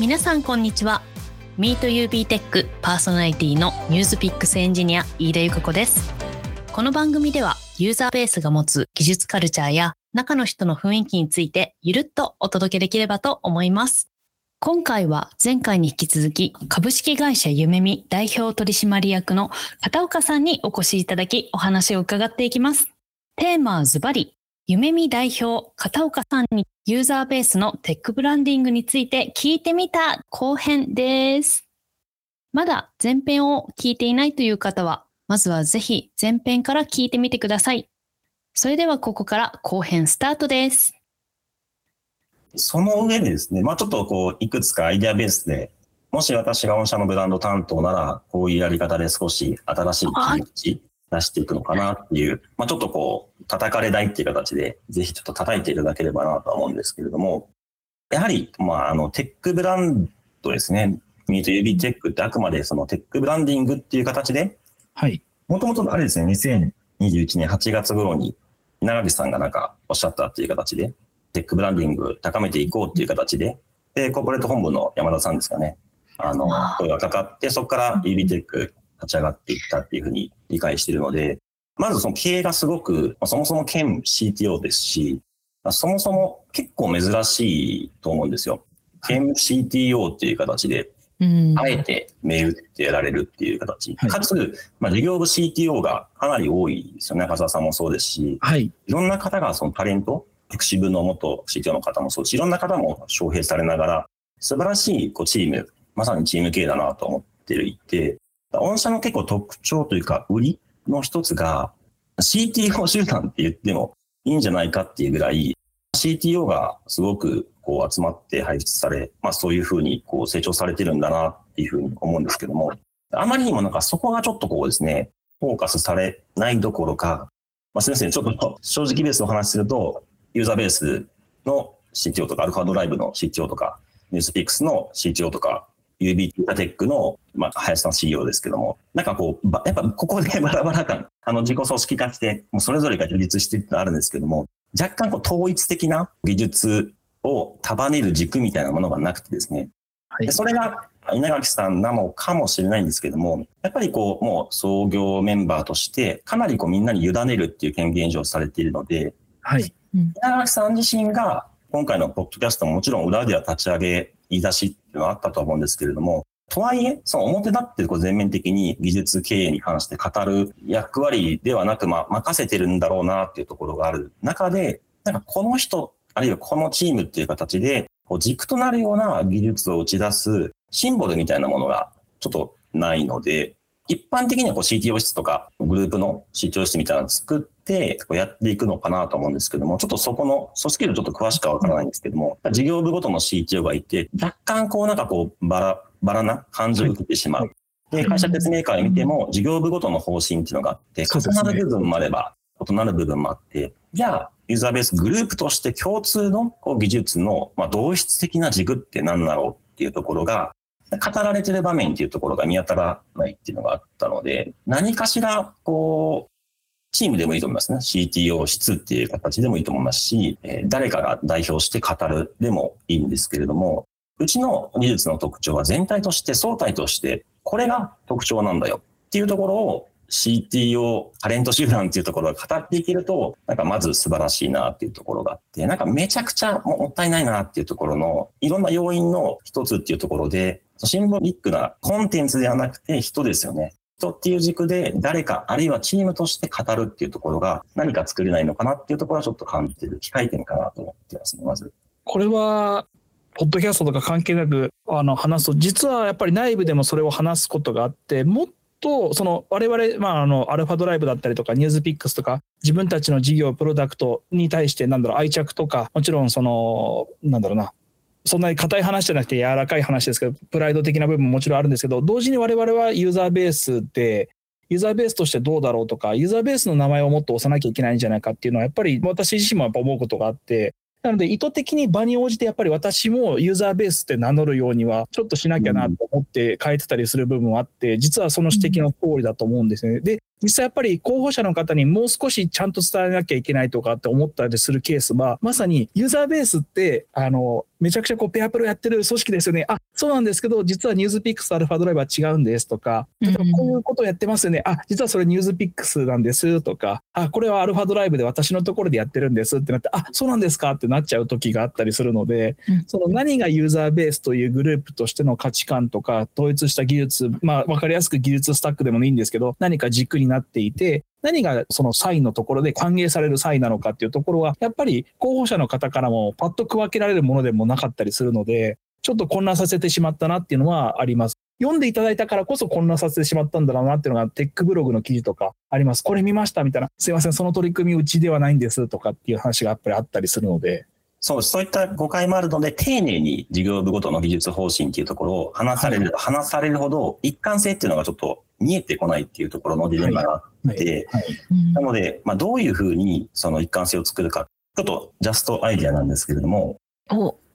皆さんこんにちは。MeetUB テックパーソナリティのニュースピックスエンジニア飯田由香子です。この番組ではユーザーベースが持つ技術カルチャーや中の人の雰囲気についてゆるっとお届けできればと思います。今回は前回に引き続き株式会社ゆめみ代表取締役の片岡さんにお越しいただきお話を伺っていきます。テーマはズバリゆめみ代表、片岡さんにユーザーベースの Tech Branding について聞いてみた後編です。まだ前編を聞いていないという方は、まずはぜひ前編から聞いてみてください。それではここから後編スタートです。その上でですね、まあちょっとこう、いくつかアイデアベースで、もし私が御社のブランド担当なら、こういうやり方で少し新しい切り口出していくのかなっていう、まあ、ちょっとこう、叩かれないっていう形で、ぜひちょっと叩いていただければなとは思うんですけれども、やはり、まあ、あの、テックブランドですね。ミート UB テックってあくまでそのテックブランディングっていう形で、はい。もともとあれですね、2021年8月頃に、稲垣さんがなんかおっしゃったっていう形で、テックブランディング高めていこうっていう形で、で、コーポレート本部の山田さんですかね。あの、声がかかって、そこから UB テック立ち上がっていったっていうふうに理解しているので、まずその経営がすごく、そもそも兼 CTO ですし、そもそも結構珍しいと思うんですよ。兼 CTO っていう形で、あえて銘打ってやられるっていう形。はい、かつ、まあ、事業部 CTO がかなり多いですよね。中澤さんもそうですし、はい、いろんな方がそのタレント、福祉部の元 CTO の方もそうですし、いろんな方も招聘されながら、素晴らしいこうチーム、まさにチーム系だなと思っていて、御社の結構特徴というか、売りの一つが、CTO 集団って言ってもいいんじゃないかっていうぐらい、CTO がすごくこう集まって配出され、まあそういうふうにこう成長されてるんだなっていうふうに思うんですけども、あまりにもなんかそこがちょっとこうですね、フォーカスされないどころか、まあ先生、ちょっと 正直ベースの話すると、ユーザーベースの CTO とか、アルファドライブの CTO とか、ニュースピックスの CTO とか、UB テックの、まあ、林さん CEO ですけども、なんかこう、やっぱここで バラバラ感、あの自己組織化して、もうそれぞれが自立してってのあるんですけども、若干こう統一的な技術を束ねる軸みたいなものがなくてですね、はい、それが稲垣さんなのかもしれないんですけども、やっぱりこう、もう創業メンバーとして、かなりこうみんなに委ねるっていう権限上されているので、はい。稲垣さん自身が、今回のポッドキャストももちろん裏では立ち上げ言い出しっていうのはあったと思うんですけれども、とはいえ、その表立ってこう全面的に技術経営に関して語る役割ではなく、まあ、任せてるんだろうなっていうところがある。中で、なんかこの人、あるいはこのチームっていう形で、こう軸となるような技術を打ち出すシンボルみたいなものがちょっとないので、一般的にはこう CTO 室とかグループの CTO 室みたいなのを作ってこうやっていくのかなと思うんですけども、ちょっとそこの組織図ちょっと詳しくはわからないんですけども、事業部ごとの CTO がいて、若干こうなんかこうバラ、バラな感じを受けてしまう。で、会社説明会を見ても、事業部ごとの方針っていうのがあって、重なる部分もあれば、異なる部分もあって、じゃあ、ユーザーベースグループとして共通のこう技術の、まあ、同質的な軸って何だろうっていうところが、語られてる場面っていうところが見当たらないっていうのがあったので、何かしら、こう、チームでもいいと思いますね。CTO 室っていう形でもいいと思いますし、え誰かが代表して語るでもいいんですけれども、うちの技術の特徴は全体として、相対として、これが特徴なんだよっていうところを CTO、タレント集団っていうところが語っていけると、なんかまず素晴らしいなっていうところがあって、なんかめちゃくちゃもったいないなっていうところの、いろんな要因の一つっていうところで、シンボリックなコンテンツではなくて人ですよね。人っていう軸で誰か、あるいはチームとして語るっていうところが何か作れないのかなっていうところはちょっと感じてる機会点かなと思ってますね、まず。これは、ポッドキャストとか関係なくあの話すと、実はやっぱり内部でもそれを話すことがあって、もっとその我々、まあ、あのアルファドライブだったりとかニュースピックスとか自分たちの事業プロダクトに対してなんだろう愛着とかもちろんそのなんだろうなそんなに硬い話じゃなくて柔らかい話ですけど、プライド的な部分ももちろんあるんですけど、同時に我々はユーザーベースで、ユーザーベースとしてどうだろうとか、ユーザーベースの名前をもっと押さなきゃいけないんじゃないかっていうのは、やっぱり私自身もやっぱ思うことがあって、なので意図的に場に応じてやっぱり私もユーザーベースって名乗るようにはちょっとしなきゃなと思って変えてたりする部分はあって、実はその指摘の通りだと思うんですね。で、実際やっぱり候補者の方にもう少しちゃんと伝えなきゃいけないとかって思ったりするケースは、まさにユーザーベースって、あの、めちゃくちゃこうペアプロやってる組織ですよね。あ、そうなんですけど、実はニュースピックスアルファドライバー違うんですとか、例えばこういうことやってますよね。あ、実はそれニュースピックスなんですとか、あ、これはアルファドライブで私のところでやってるんですってなって、あ、そうなんですかってなっちゃう時があったりするので、その何がユーザーベースというグループとしての価値観とか、統一した技術、まあ分かりやすく技術スタックでもいいんですけど、何か軸になっていて、何がそのサインのところで歓迎されるサインなのかっていうところは、やっぱり候補者の方からもパッと区分けられるものでもなかったりするので、ちょっと混乱させてしまったなっていうのはあります。読んでいただいたからこそ混乱させてしまったんだろうなっていうのがテックブログの記事とかあります。これ見ましたみたいな。すいません、その取り組みうちではないんですとかっていう話がやっぱりあったりするので。そう、そういった誤解もあるので、丁寧に事業部ごとの技術方針っていうところを話される、はい、話されるほど一貫性っていうのがちょっと見えてこないっていうところのジレンマがあって、なので、まあ、どういうふうにその一貫性を作るか、ちょっとジャストアイディアなんですけれども、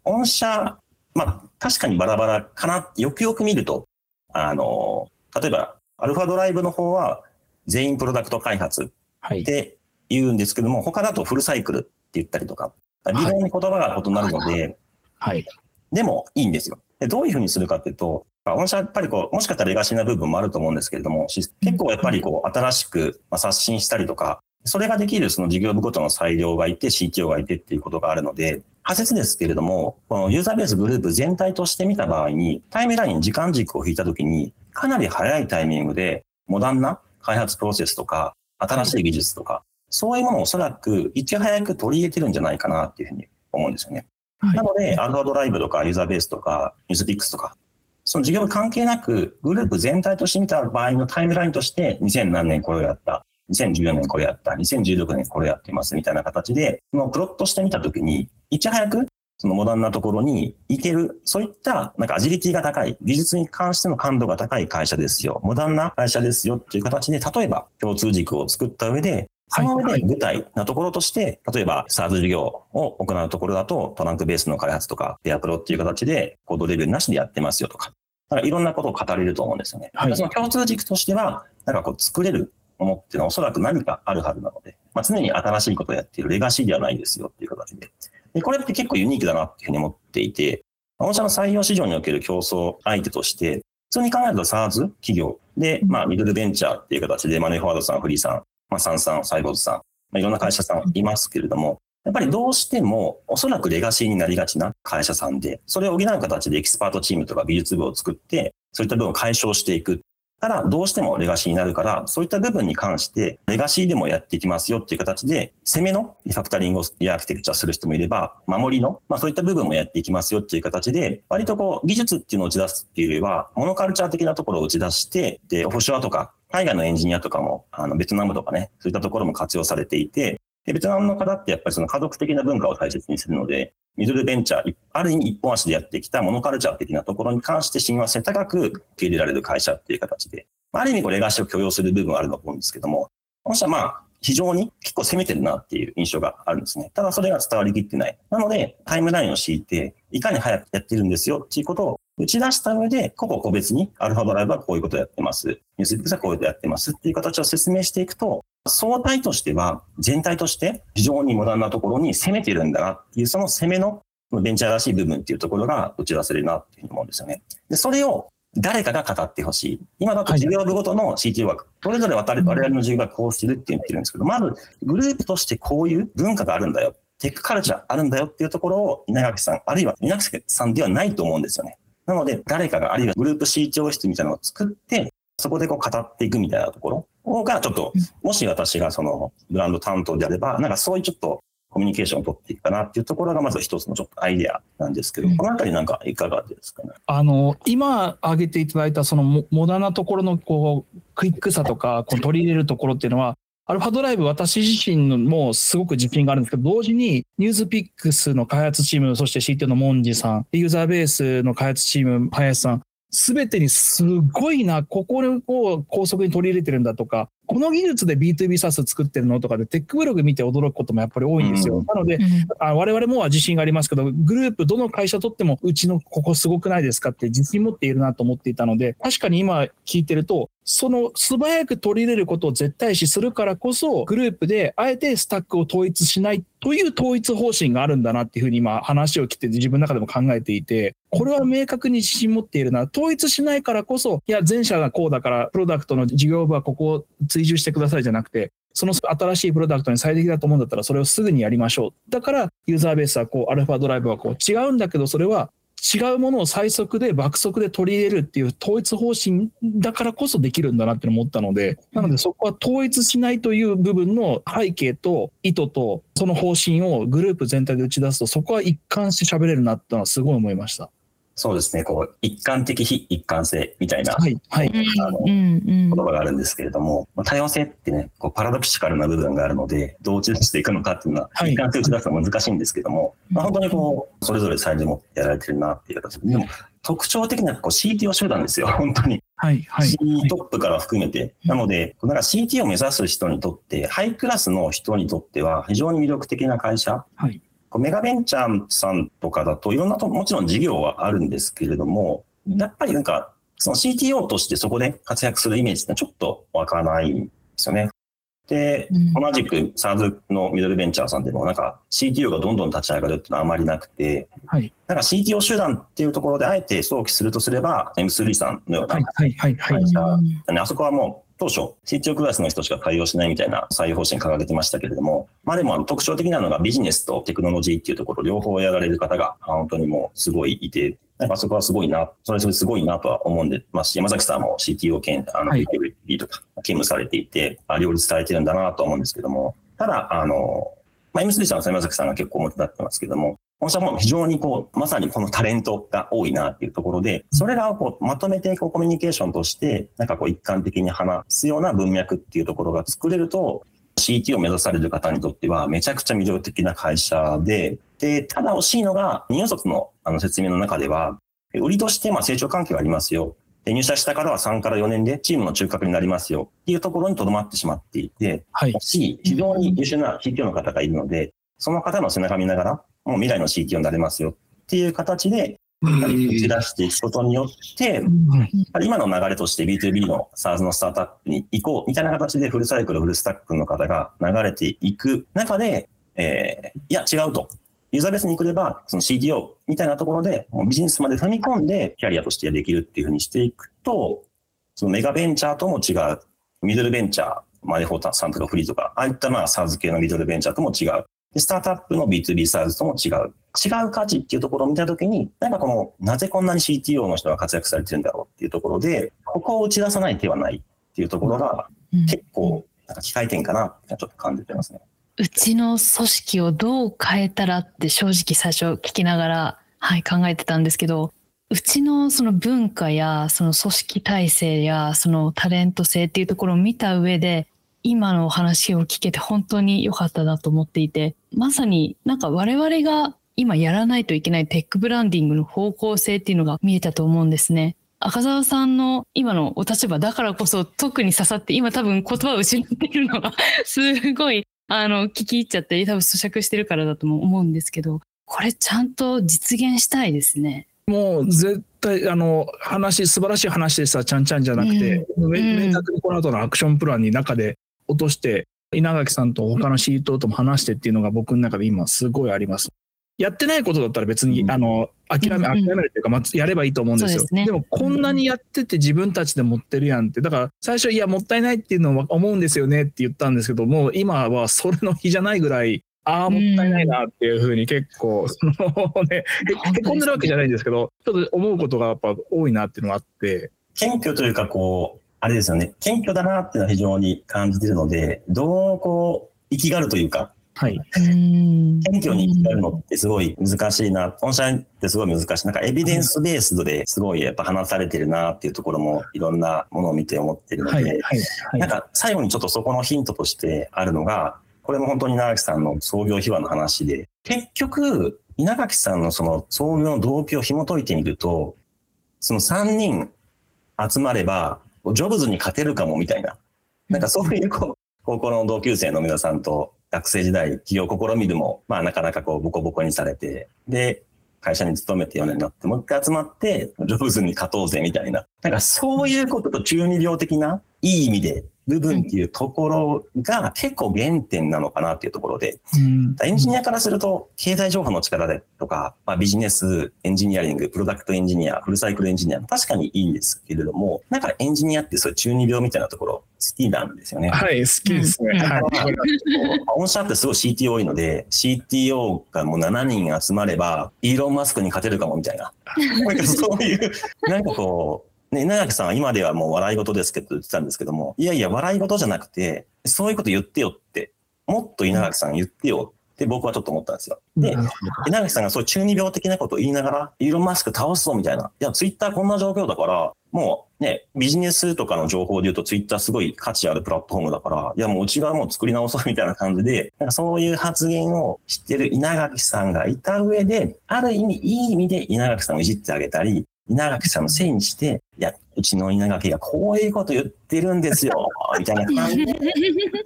御社、まあ、確かにバラバラかな、よくよく見ると、あの、例えば、アルファドライブの方は全員プロダクト開発って言うんですけども、はい、他だとフルサイクルって言ったりとか、理論に言葉が異なるので、はい。でもいいんですよ。でどういうふうにするかっていうと、御社やっぱりこう、もしかしたらレガシーな部分もあると思うんですけれども、結構やっぱりこう、新しく刷新したりとか、それができるその事業部ごとの裁量がいて、CTO がいてっていうことがあるので、仮説ですけれども、このユーザーベースグループ全体として見た場合に、タイムライン、時間軸を引いたときに、かなり早いタイミングで、モダンな開発プロセスとか、新しい技術とか、そういうものをおそらくいち早く取り入れてるんじゃないかなっていうふうに思うんですよね。なので、アルファドライブとかユーザーベースとか、ニュースピックスとか、その事業部関係なく、グループ全体として見た場合のタイムラインとして、2000何年これをやった、2014年これやった、2016年これやってますみたいな形で、そのプロットしてみたときに、いち早くそのモダンなところに行ける、そういったなんかアジリティが高い、技術に関しての感度が高い会社ですよ、モダンな会社ですよっていう形で、例えば共通軸を作った上で、その上で具体なところとして、例えば SARS 事業を行うところだと、トランクベースの開発とか、ペアプロっていう形でコードレベルなしでやってますよとか、だからいろんなことを語れると思うんですよね。はい、その共通軸としては、なんかこう作れるものっていうのはおそらく何かあるはずなので、まあ、常に新しいことをやっているレガシーではないですよっていう形で。でこれって結構ユニークだなっていうふうに思っていて、御社の採用市場における競争相手として、普通に考えると SARS 企業で、まあ、ミドルベンチャーっていう形で、マネーフォワードさん、 freee さん、まあ、 Sansan さん、サイボーズさん、まあ、いろんな会社さんいますけれども、やっぱりどうしても、おそらくレガシーになりがちな会社さんで、それを補う形でエキスパートチームとか美術部を作って、そういった部分を解消していく。ただ、どうしてもレガシーになるから、そういった部分に関して、レガシーでもやっていきますよっていう形で、攻めのリファクタリングをリアーキテクチャする人もいれば、守りの、まあそういった部分もやっていきますよっていう形で、割とこう、技術っていうのを打ち出すっていうよりは、モノカルチャー的なところを打ち出して、で、保守派とか、海外のエンジニアとかも、あの、ベトナムとかね、そういったところも活用されていて、で、ベトナムの方ってやっぱりその家族的な文化を大切にするので、ミドルベンチャー、ある意味一本足でやってきたモノカルチャー的なところに関して親和性高く受け入れられる会社っていう形で、ある意味これレガシーを許容する部分はあると思うんですけども、この人はまあ、非常に結構攻めてるなっていう印象があるんですね。ただそれが伝わりきってない。なので、タイムラインを敷いて、いかに早くやってるんですよっていうことを打ち出した上で、個々個別にアルファドライブはこういうことをやってます。ニュースピックスはこういうことをやってますっていう形を説明していくと、相対としては全体として非常にモダンなところに攻めてるんだなっていう、その攻めのベンチャーらしい部分っていうところが打ち出せるなっていうふうに思うんですよね。で、それを誰かが語ってほしい。今だと事業部ごとの CTO 枠、それぞれ我々の事業がこうしてるって言ってるんですけど、まずグループとしてこういう文化があるんだよ。テックカルチャーあるんだよっていうところを稲垣さん、あるいは稲垣さんではないと思うんですよね。なので、誰かが、あるいはグループ CTO 室みたいなのを作って、そこでこう語っていくみたいなところが、ちょっと、もし私がそのブランド担当であれば、なんかそういうちょっとコミュニケーションを取っていくかなっていうところがまず一つのちょっとアイデアなんですけど、このあたりなんかいかがですかね？あの、今挙げていただいたそのモダンなところのこう、クイックさとか、こう取り入れるところっていうのは、アルファドライブ私自身のもすごく実験があるんですけど、同時にニュースピックスの開発チーム、そして CT のモンジさん、ユーザーベースの開発チーム、林さん、全てにすごいな、ここを高速に取り入れてるんだとか、この技術で B2B サース作ってるのとかでテックブログ見て驚くこともやっぱり多いんですよ。うんなので、うんあ我々もは自信がありますけど、グループどの会社とってもうちのここすごくないですかって自信持っているなと思っていたので、確かに今聞いてると、その素早く取り入れることを絶対視するからこそ、グループであえてスタックを統一しないという統一方針があるんだなっていうふうに今話を聞いて自分の中でも考えていて、これは明確に自信持っているな。統一しないからこそ、いや、前者がこうだから、プロダクトの事業部はここを追従してくださいじゃなくて、その新しいプロダクトに最適だと思うんだったら、それをすぐにやりましょう。だから、ユーザーベースはこう、アルファドライブはこう、違うんだけど、それは違うものを最速で爆速で取り入れるっていう統一方針だからこそできるんだなって思ったので、なのでそこは統一しないという部分の背景と意図とその方針をグループ全体で打ち出すと、そこは一貫して喋れるなってのはすごい思いました。そうですね、こう、一貫的非一貫性みたいなはい、はい。あの言葉があるんですけれども、まあ多様性ってね、こうパラドクシカルな部分があるので、どう打ち出していくのかっていうのは、はい一貫性打ち出すのは難しいんですけども、まあ、本当にこう、それぞれサイズ持ってやられてるなっていう形で、でも特徴的なこう CTO 集団ですよ、本当に。はい、はい。C トップから含めて。なので、なんか CTO を目指す人にとって、ハイクラスの人にとっては非常に魅力的な会社。メガベンチャーさんとかだといろんなと、もちろん事業はあるんですけれども、やっぱりなんか、その CTO としてそこで活躍するイメージってちょっと湧かないんですよね。で、うん同じく SARS のミドルベンチャーさんでもなんか CTO がどんどん立ち上がるっていうのはあまりなくて、はい、なんか CTO 集団っていうところであえて想起するとすれば M3 さんのようなはい、はい、はい、はい。会社ねあそこはもう当初 CTO クラスの人しか対応しないみたいな採用方針掲げてましたけれども、まあでもあの特徴的なのがビジネスとテクノロジーっていうところ両方やられる方が本当にもうすごいいて、なんかあそこはすごいな、それそれすごいなとは思うんで、まあ山崎さんも CTO 兼、あの、はい。PTP とか勤務されていて、あ両立されてるんだなと思うんですけども、ただ、あの、まあ M3 さんは山崎さんが結構表立ってますけども、本社も非常にこう、まさにこのタレントが多いなっていうところで、それらをこうまとめてこうコミュニケーションとして、なんかこう一貫的に話すような文脈っていうところが作れると、CT を目指される方にとってはめちゃくちゃ魅力的な会社で、で、ただ惜しいのが、入卒のあの説明の中では、売りとしてまあ成長関係がありますよ。で入社したからは3から4年でチームの中核になりますよ。っていうところにとどまってしまっていて、はい、し、非常に優秀な CTO の方がいるので、その方の背中見ながら、もう未来の CTO になれますよっていう形で、やっぱり打ち出していくことによって、うんやっぱり今の流れとして B2B の SaaS のスタートアップに行こうみたいな形でフルサイクル、フルスタックの方が流れていく中で、えーいや、違うと。ユーザーベースに来れば、その CTO みたいなところで、もうビジネスまで踏み込んでキャリアとしてできるっていうふうにしていくと、そのメガベンチャーとも違う、ミドルベンチャー、マネフォータさんとかフリーとか、ああいったまあ SaaS 系のミドルベンチャーとも違う。でスタートアップの B2B SaaS とも違う。違う価値っていうところを見たときに、なんかこの、なぜこんなに CTO の人が活躍されてるんだろうっていうところで、ここを打ち出さない手はないっていうところが、うん結構、なんか機械点かなってちょっと感じてますね。うちの組織をどう変えたらって正直最初聞きながら、はい、考えてたんですけど、うちのその文化やその組織体制やそのタレント性っていうところを見た上で、今のお話を聞けて本当に良かったなと思っていて、まさになんか我々が今やらないといけないテックブランディングの方向性っていうのが見えたと思うんですね。赤澤さんの今のお立場だからこそ特に刺さって今多分言葉を失っているのがすごいあの聞き入っちゃって多分咀嚼してるからだとも思うんですけどこれちゃんと実現したいですね。もう絶対あの話素晴らしい話でしたちゃんちゃんじゃなくて、めうん明確にこの後のアクションプランに中で落として稲垣さんと他の c トとも話してっていうのが僕の中で今すごいあります。やってないことだったら別に、うん。あの諦めうん。諦めるっていうか、まあ、やればいいと思うんですよ。そうですね。もこんなにやってて自分たちで持ってるやんってだから最初いやもったいないっていうのは思うんですよねって言ったんですけどもう今はそれの日じゃないぐらいああもったいないなっていうふうに結構そのねへへこんでるわけじゃないんですけどちょっと思うことがやっぱ多いなっていうのがあって。謙虚というか、こう、あれですよね。謙虚だなっていうのは非常に感じてるので、どうこう、生きがるというか、はいうん謙虚に生きがるのってすごい難しいな。本社ってすごい難しい。なんかエビデンスベースですごいやっぱ話されてるなっていうところもいろんなものを見て思ってるので、はいはいはいなんか最後にちょっとそこのヒントとしてあるのが、これも本当に稲垣さんの創業秘話の話で、結局、稲垣さんのその創業の動機を紐解いてみると、その3人集まれば、ジョブズに勝てるかもみたいな。なんかそういうこう、高校の同級生の皆さんと学生時代、起業試みるも、まあなかなかこう、ボコボコにされて、で、会社に勤めて4年になって、もう一回集まって、ジョブズに勝とうぜみたいな。なんかそういうことと中二病的な、いい意味で部分っていうところが結構原点なのかなっていうところで、うん、エンジニアからすると、経済情報の力でとか、まあ、ビジネスエンジニアリング、プロダクトエンジニア、フルサイクルエンジニア、確かにいいんですけれども、だからエンジニアってそういう中二病みたいなところ、好きなんですよね。はい、好きですね。はい。御社ってすごい CTO 多いので、CTO がもう7人集まれば、イーロン・マスクに勝てるかもみたいな。なんかそういう、なんかこう、ね、稲垣さんは今ではもう笑い事ですけど言ってたんですけども、いやいや、笑い事じゃなくて、そういうこと言ってよって、もっと稲垣さん言ってよって僕はちょっと思ったんですよ。で、稲垣さんがそういう中二病的なことを言いながら、イーロン・マスク倒すぞみたいな。いや、ツイッターこんな状況だから、もうね、ビジネスとかの情報で言うとツイッターすごい価値あるプラットフォームだから、いやもううちはもう作り直そうみたいな感じで、なんかそういう発言をしてる稲垣さんがいた上で、ある意味いい意味で稲垣さんをいじってあげたり、稲垣さんのせいにして、いや、うちの稲垣がこういうこと言ってるんですよ、みたいな感じで、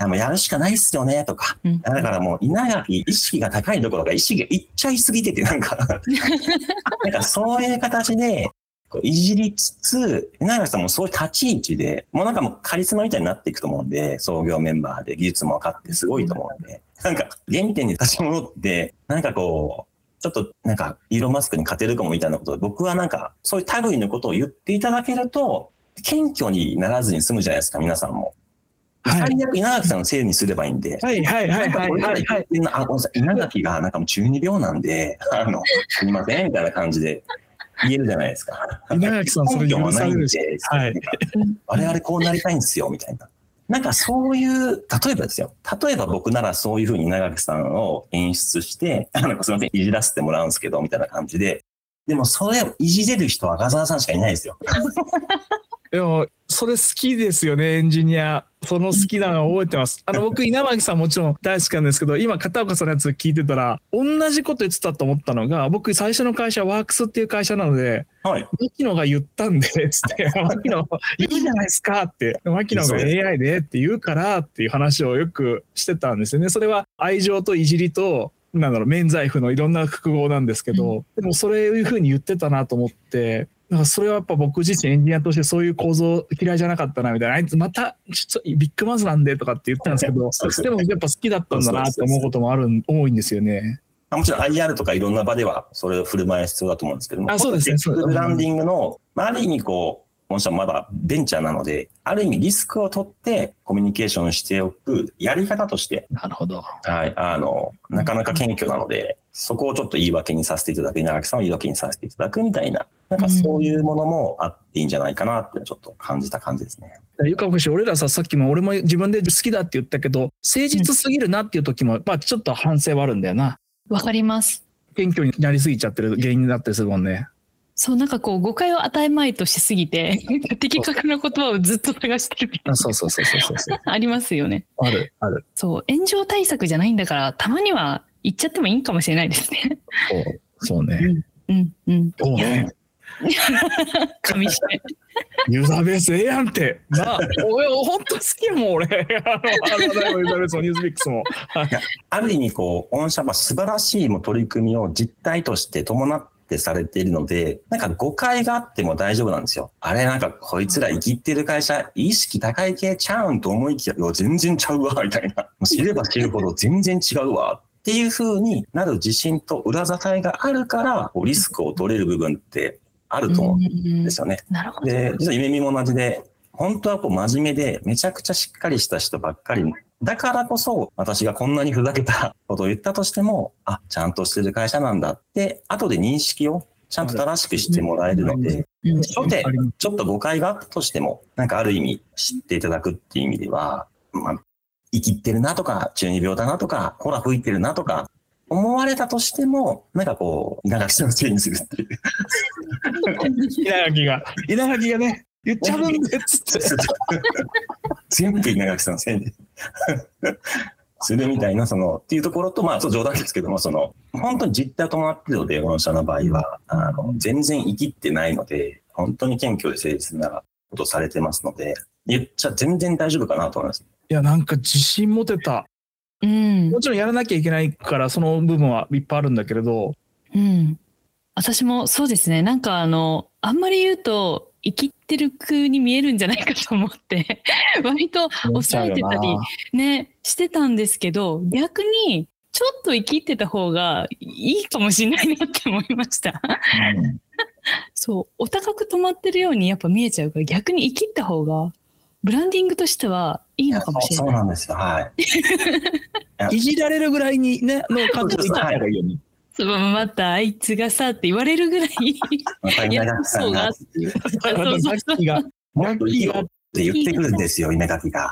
もうやるしかないっすよね、とか。だからもう稲垣意識が高いどころか意識がいっちゃいすぎてて、なんか なんかそういう形で、いじりつつ、稲垣さんもそういう立ち位置で、もうなんかもうカリスマみたいになっていくと思うんで、創業メンバーで技術も分かってすごいと思うんで、なんか原点に立ち戻って、なんかこう、ちょっとなんか、イーロン・マスクに勝てるかもみたいなことで、僕はなんか、そういう類のことを言っていただけると、謙虚にならずに済むじゃないですか、皆さんも。はい、最悪稲垣さんのせいにすればいいんで。はいはいはいはい、はい、あ、ごめんなさい。稲垣がなんかもう中二病なんで、あの、すみません、みたいな感じで言えるじゃないですか。稲垣さんそれ許されるし。はい。我々こうなりたいんですよ、みたいな。なんかそういう、例えばですよ。例えば僕ならそういうふうに長木さんを演出して、あの、すみません、いじらせてもらうんですけど、みたいな感じで。でもそれをいじれる人はガザーさんしかいないですよ。いや、それ好きですよね、エンジニア。その好きなのを覚えてます。あの、僕、稲垣さんもちろん大好きなんですけど、今、片岡さんのやつ聞いてたら、同じこと言ってたと思ったのが、僕、最初の会社、ワークスっていう会社なので、はい。牧野が言ったんで、つって、牧野、言うじゃないですかって、牧野が AI でって言うからっていう話をよくしてたんですよね。それは愛情といじりと、なんだろう、免罪符のいろんな複合なんですけど、うん、でもそれいうふうに言ってたなと思って、だからそれはやっぱ僕自身エンジニアとしてそういう構造嫌いじゃなかったなみたいな、あいつまたビッグマズなんでとかって言ったんですけど、でもやっぱ好きだったんだなって思うこともある、多いんですよね。もちろん IR とかいろんな場ではそれを振る舞い必要だと思うんですけども、あそうですね。ブランディングの、ある意味こう、御社まだベンチャーなので、ある意味リスクを取ってコミュニケーションしておくやり方として、なるほど。はい、あの、なかなか謙虚なので、そこをちょっと言い訳にさせていただく、稲垣さんを言い訳にさせていただくみたいな、なんかそういうものもあっていいんじゃないかなってちょっと感じた感じですね。ゆかぶし、俺らさ、さっきも俺も自分で好きだって言ったけど、誠実すぎるなっていう時も、まあちょっと反省はあるんだよな。わかります。謙虚になりすぎちゃってる原因になってするもんね。そう、なんかこう、誤解を与えまいとしすぎて、的確な言葉をずっと探してるみたいな。そうそうそうそうそう ありますよね。ある、ある。そう、炎上対策じゃないんだから、たまには言っちゃってもいいかもしれないですね。そう、そうね。うん、うん。そうね。噛み締め。ユーザーベースええやんって。なあ、俺、本当好きやもん、俺。あの、ユーザーベースもニュースピックスも。ある意味、こう、御社は素晴らしいも取り組みを実態として伴ってってされているので、なんか誤解があっても大丈夫なんですよ。あれなんかこいつら生きってる会社、意識高い系ちゃうんと思いきや、全然ちゃうわ、みたいな。知れば知るほど全然違うわ。っていう風になる自信と裏支えがあるから、リスクを取れる部分ってあると思うんですよね。なるほど。で、実は夢見も同じで、本当はこう真面目でめちゃくちゃしっかりした人ばっかりだからこそ、私がこんなにふざけたことを言ったとしても、あ、ちゃんとしてる会社なんだって、後で認識をちゃんと正しくしてもらえるので、初手、ちょっと誤解があったとしても、なんかある意味知っていただくっていう意味では、まあ、生きってるなとか、中二病だなとか、ほら吹いてるなとか、思われたとしても、なんかこう、稲垣さんのせいにするっていう。稲垣が、稲垣がね、言っちゃうんでっつって。全部稲垣さんのせいに。するみたいな、その、っていうところと、まあ、そう冗談ですけども、その、本当に実態を伴ってるので、この社の場合は、あの、全然生きってないので、本当に謙虚で誠実なことされてますので、言っちゃ全然大丈夫かなと思います。いや、なんか自信持てた。うんも。ちろんやらなきゃいけないから、その部分はいっぱいあるんだけれど、うん。私もそうですね。なんかあの、あんまり言うと、生きってる風に見えるんじゃないかと思って、割と抑えてたり、ね、してたんですけど、逆に、ちょっと生きってた方がいいかもしれないなって思いました。そう、お高く止まってるようにやっぱ見えちゃうから、逆に生きった方が、ブランディングとしてはいいのかもしれそうない。なんですよ。はい。いじられるぐらいにね、の感じでいった方がいいよね。そうまたあいつがさって言われるぐらい、また稲垣さそうんががっていう。そうまたそうさっきが、もっといいよって言ってくるんですよ、稲垣が。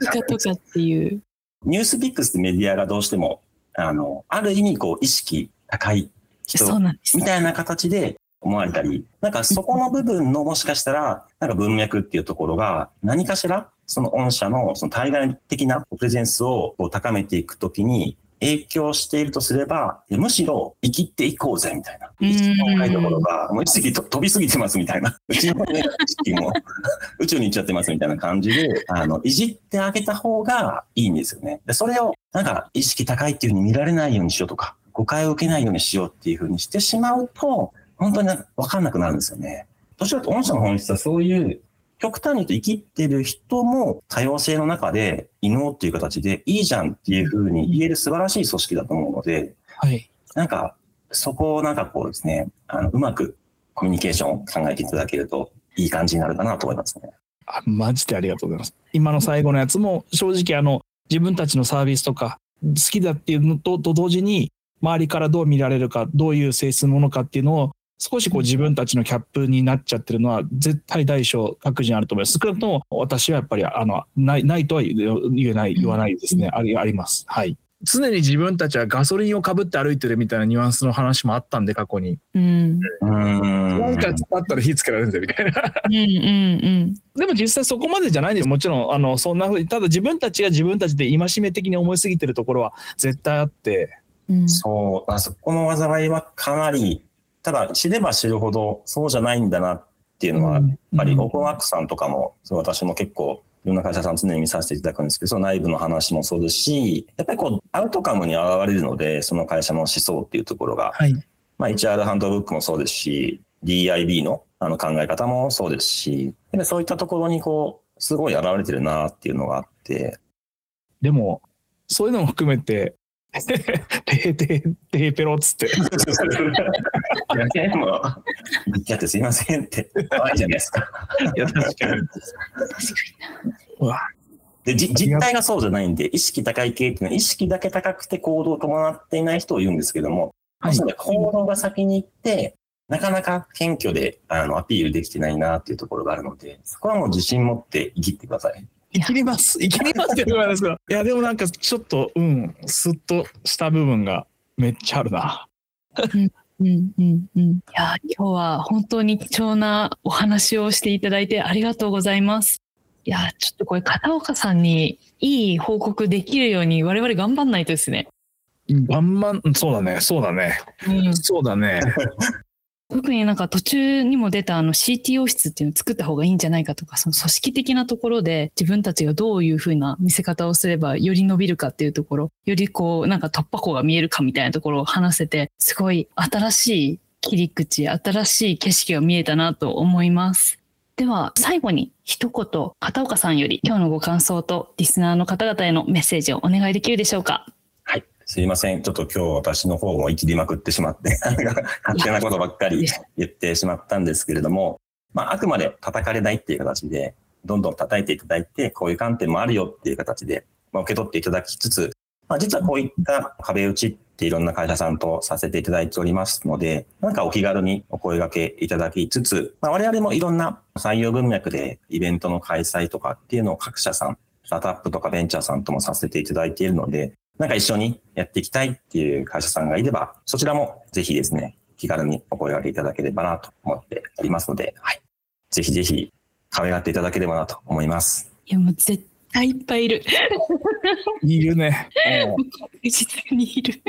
とかとかっていう。ニュースピックスってメディアがどうしても、あの、ある意味こう意識高いそう人なんですみ。たいな形で思われたり、なんかそこの部分のもしかしたら、なんか文脈っていうところが何かしら、その御社のその対外的なプレゼンスを高めていくときに影響しているとすれば、むしろ生きていこうぜみたいな。うん意識の高いところが、もう意識と飛びすぎてますみたいな。うちの、ね、意識も 宇宙に行っちゃってますみたいな感じで、あの、いじってあげた方がいいんですよね。で、それを、なんか意識高いっていうふうに見られないようにしようとか、誤解を受けないようにしようっていうふうにしてしまうと、本当になんかんなくなるんですよね。どちらかと、御社の本質はそういう、極端に言うと生きってる人も多様性の中で、異能っていう形でいいじゃんっていうふうに言える素晴らしい組織だと思うので、はい。なんか、そこをなんかこうですね、あの、うまくコミュニケーションを考えていただけると、いい感じになるかなと思いますね。あマジでありがとうございます。今の最後のやつも正直あの自分たちのサービスとか好きだっていうのとと同時に周りからどう見られるかどういう性質のものかっていうのを少しこう自分たちのキャップになっちゃってるのは絶対大小各自にあると思います。少なくとも私はやっぱりあのないないとは言えない言わないですね。ありあります。はい。常に自分たちはガソリンをかぶって歩いてるみたいなニュアンスの話もあったんで過去に。うん。うーん。なんかあったら火つけられるんだよみたいな。うんうんうん。でも実際そこまでじゃないんですもちろんあのそんなふうにただ自分たちが自分たちで戒め的に思いすぎてるところは絶対あってうん。そう、あそこの災いはかなり、ただ知れば知るほどそうじゃないんだなっていうのは、やっぱりうん。オープンワークさんとかも、私も結構いろんな会社さん常に見させていただくんですけど、その内部の話もそうですし、やっぱりこうアウトカムに現れるので、その会社の思想っていうところが、はい。まあ、HR ハンドブックもそうですし、DIB のあの考え方もそうですし、でそういったところにこう、すごい現れてるなっていうのがあって、でもそういうのも含めて「てーてーてーペロ」っつって いや、でも、言っちゃってすいませんって、可愛いじゃないですか。いや確かに。うわで、じ実態がそうじゃないんで、意識高い系っていうのは、意識だけ高くて行動を伴っていない人を言うんですけども、はい。行動が先に行って、なかなか謙虚であのアピールできてないなっていうところがあるので、そこはもう自信持って生きてください。生きります。生きりますって言われますけどいやでもなんかちょっとうんスッとした部分がめっちゃあるな うんうんうん。いや、今日は本当に貴重なお話をしていただいてありがとうございます。いや、ちょっとこれ片岡さんにいい報告できるように我々頑張んないとですね。バンバンそうだねそうだねうん。そうだね特になんか途中にも出たあの CTO 室っていうのを作った方がいいんじゃないかとか、その組織的なところで自分たちがどういうふうな見せ方をすればより伸びるかっていうところ、よりこうなんか突破口が見えるかみたいなところを話せて、すごい新しい切り口、新しい景色が見えたなと思います。では最後に一言、片岡さんより今日のご感想とリスナーの方々へのメッセージをお願いできるでしょうか？はい。すいません。ちょっと今日私の方も生きりまくってしまって、勝手なことばっかり言ってしまったんですけれども、まあ、あくまで叩かれないっていう形で、どんどん叩いていただいて、こういう観点もあるよっていう形で、まあ、受け取っていただきつつ、まあ、実はこういった壁打ちっていろんな会社さんとさせていただいておりますので、なんかお気軽にお声掛けいただきつつ、まあ、我々もいろんな採用文脈でイベントの開催とかっていうのを各社さん、スタートアップとかベンチャーさんともさせていただいているので、なんか一緒にやっていきたいっていう会社さんがいれば、そちらもぜひですね、気軽にお声掛けいただければなと思っておりますので、はい。ぜひぜひ、可愛がっていただければなと思います。いやもう絶対いっぱいいる。いるね。確実にいる。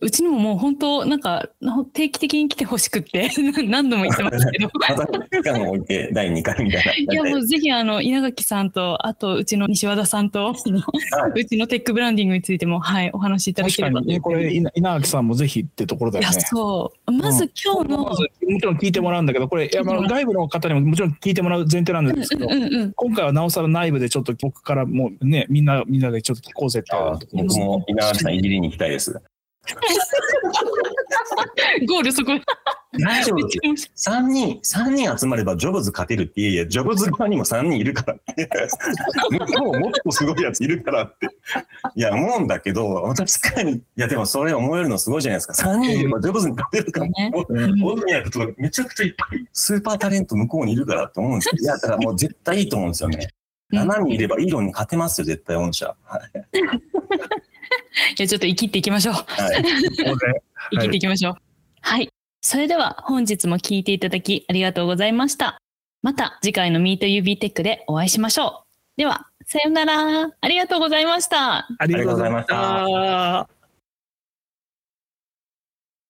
うちにももう本当、なんか、定期的に来てほしくって、何度も言ってますけど。また期間を置いて第2回みたいな。いや、もうぜひ、あの、稲垣さんと、あと、うちの西和田さんと、うちのテックブランディングについても、はい、お話しいただければ。ね、これ、稲垣さんもぜひってところだよね。いや、そう。まず今日の、うん、もちろん聞いてもらうんだけど、これ、いや、まあ、外部の方にももちろん聞いてもらう前提なんですけど、今回はなおさら内部でちょっと僕からもうね、みんな、みんなでちょっと聞こうぜって僕も稲垣さんいじりに行きたいです。ゴールそこ。大丈夫？3人、三人集まればジョブズ勝てるっていやいや、ジョブズ側にも3人いるからって。もうもっとすごいやついるからって。いや、思うんだけど、確かに、いや、でもそれ思えるのすごいじゃないですか。3人いればジョブズに勝てるから、ね、オズニアとめちゃくちゃいっぱいスーパータレント向こうにいるからって思うんですよ。いや、だからもう絶対いいと思うんですよね。7人いればイーロンに勝てますよ、絶対御社。はい。いや、ちょっと生きっていきましょう。はい。生きっていきましょう。はい。それでは本日も聞いていただきありがとうございました。また次回の MeetUB テックでお会いしましょう。では、さようなら。ありがとうございました。ありがとうございました。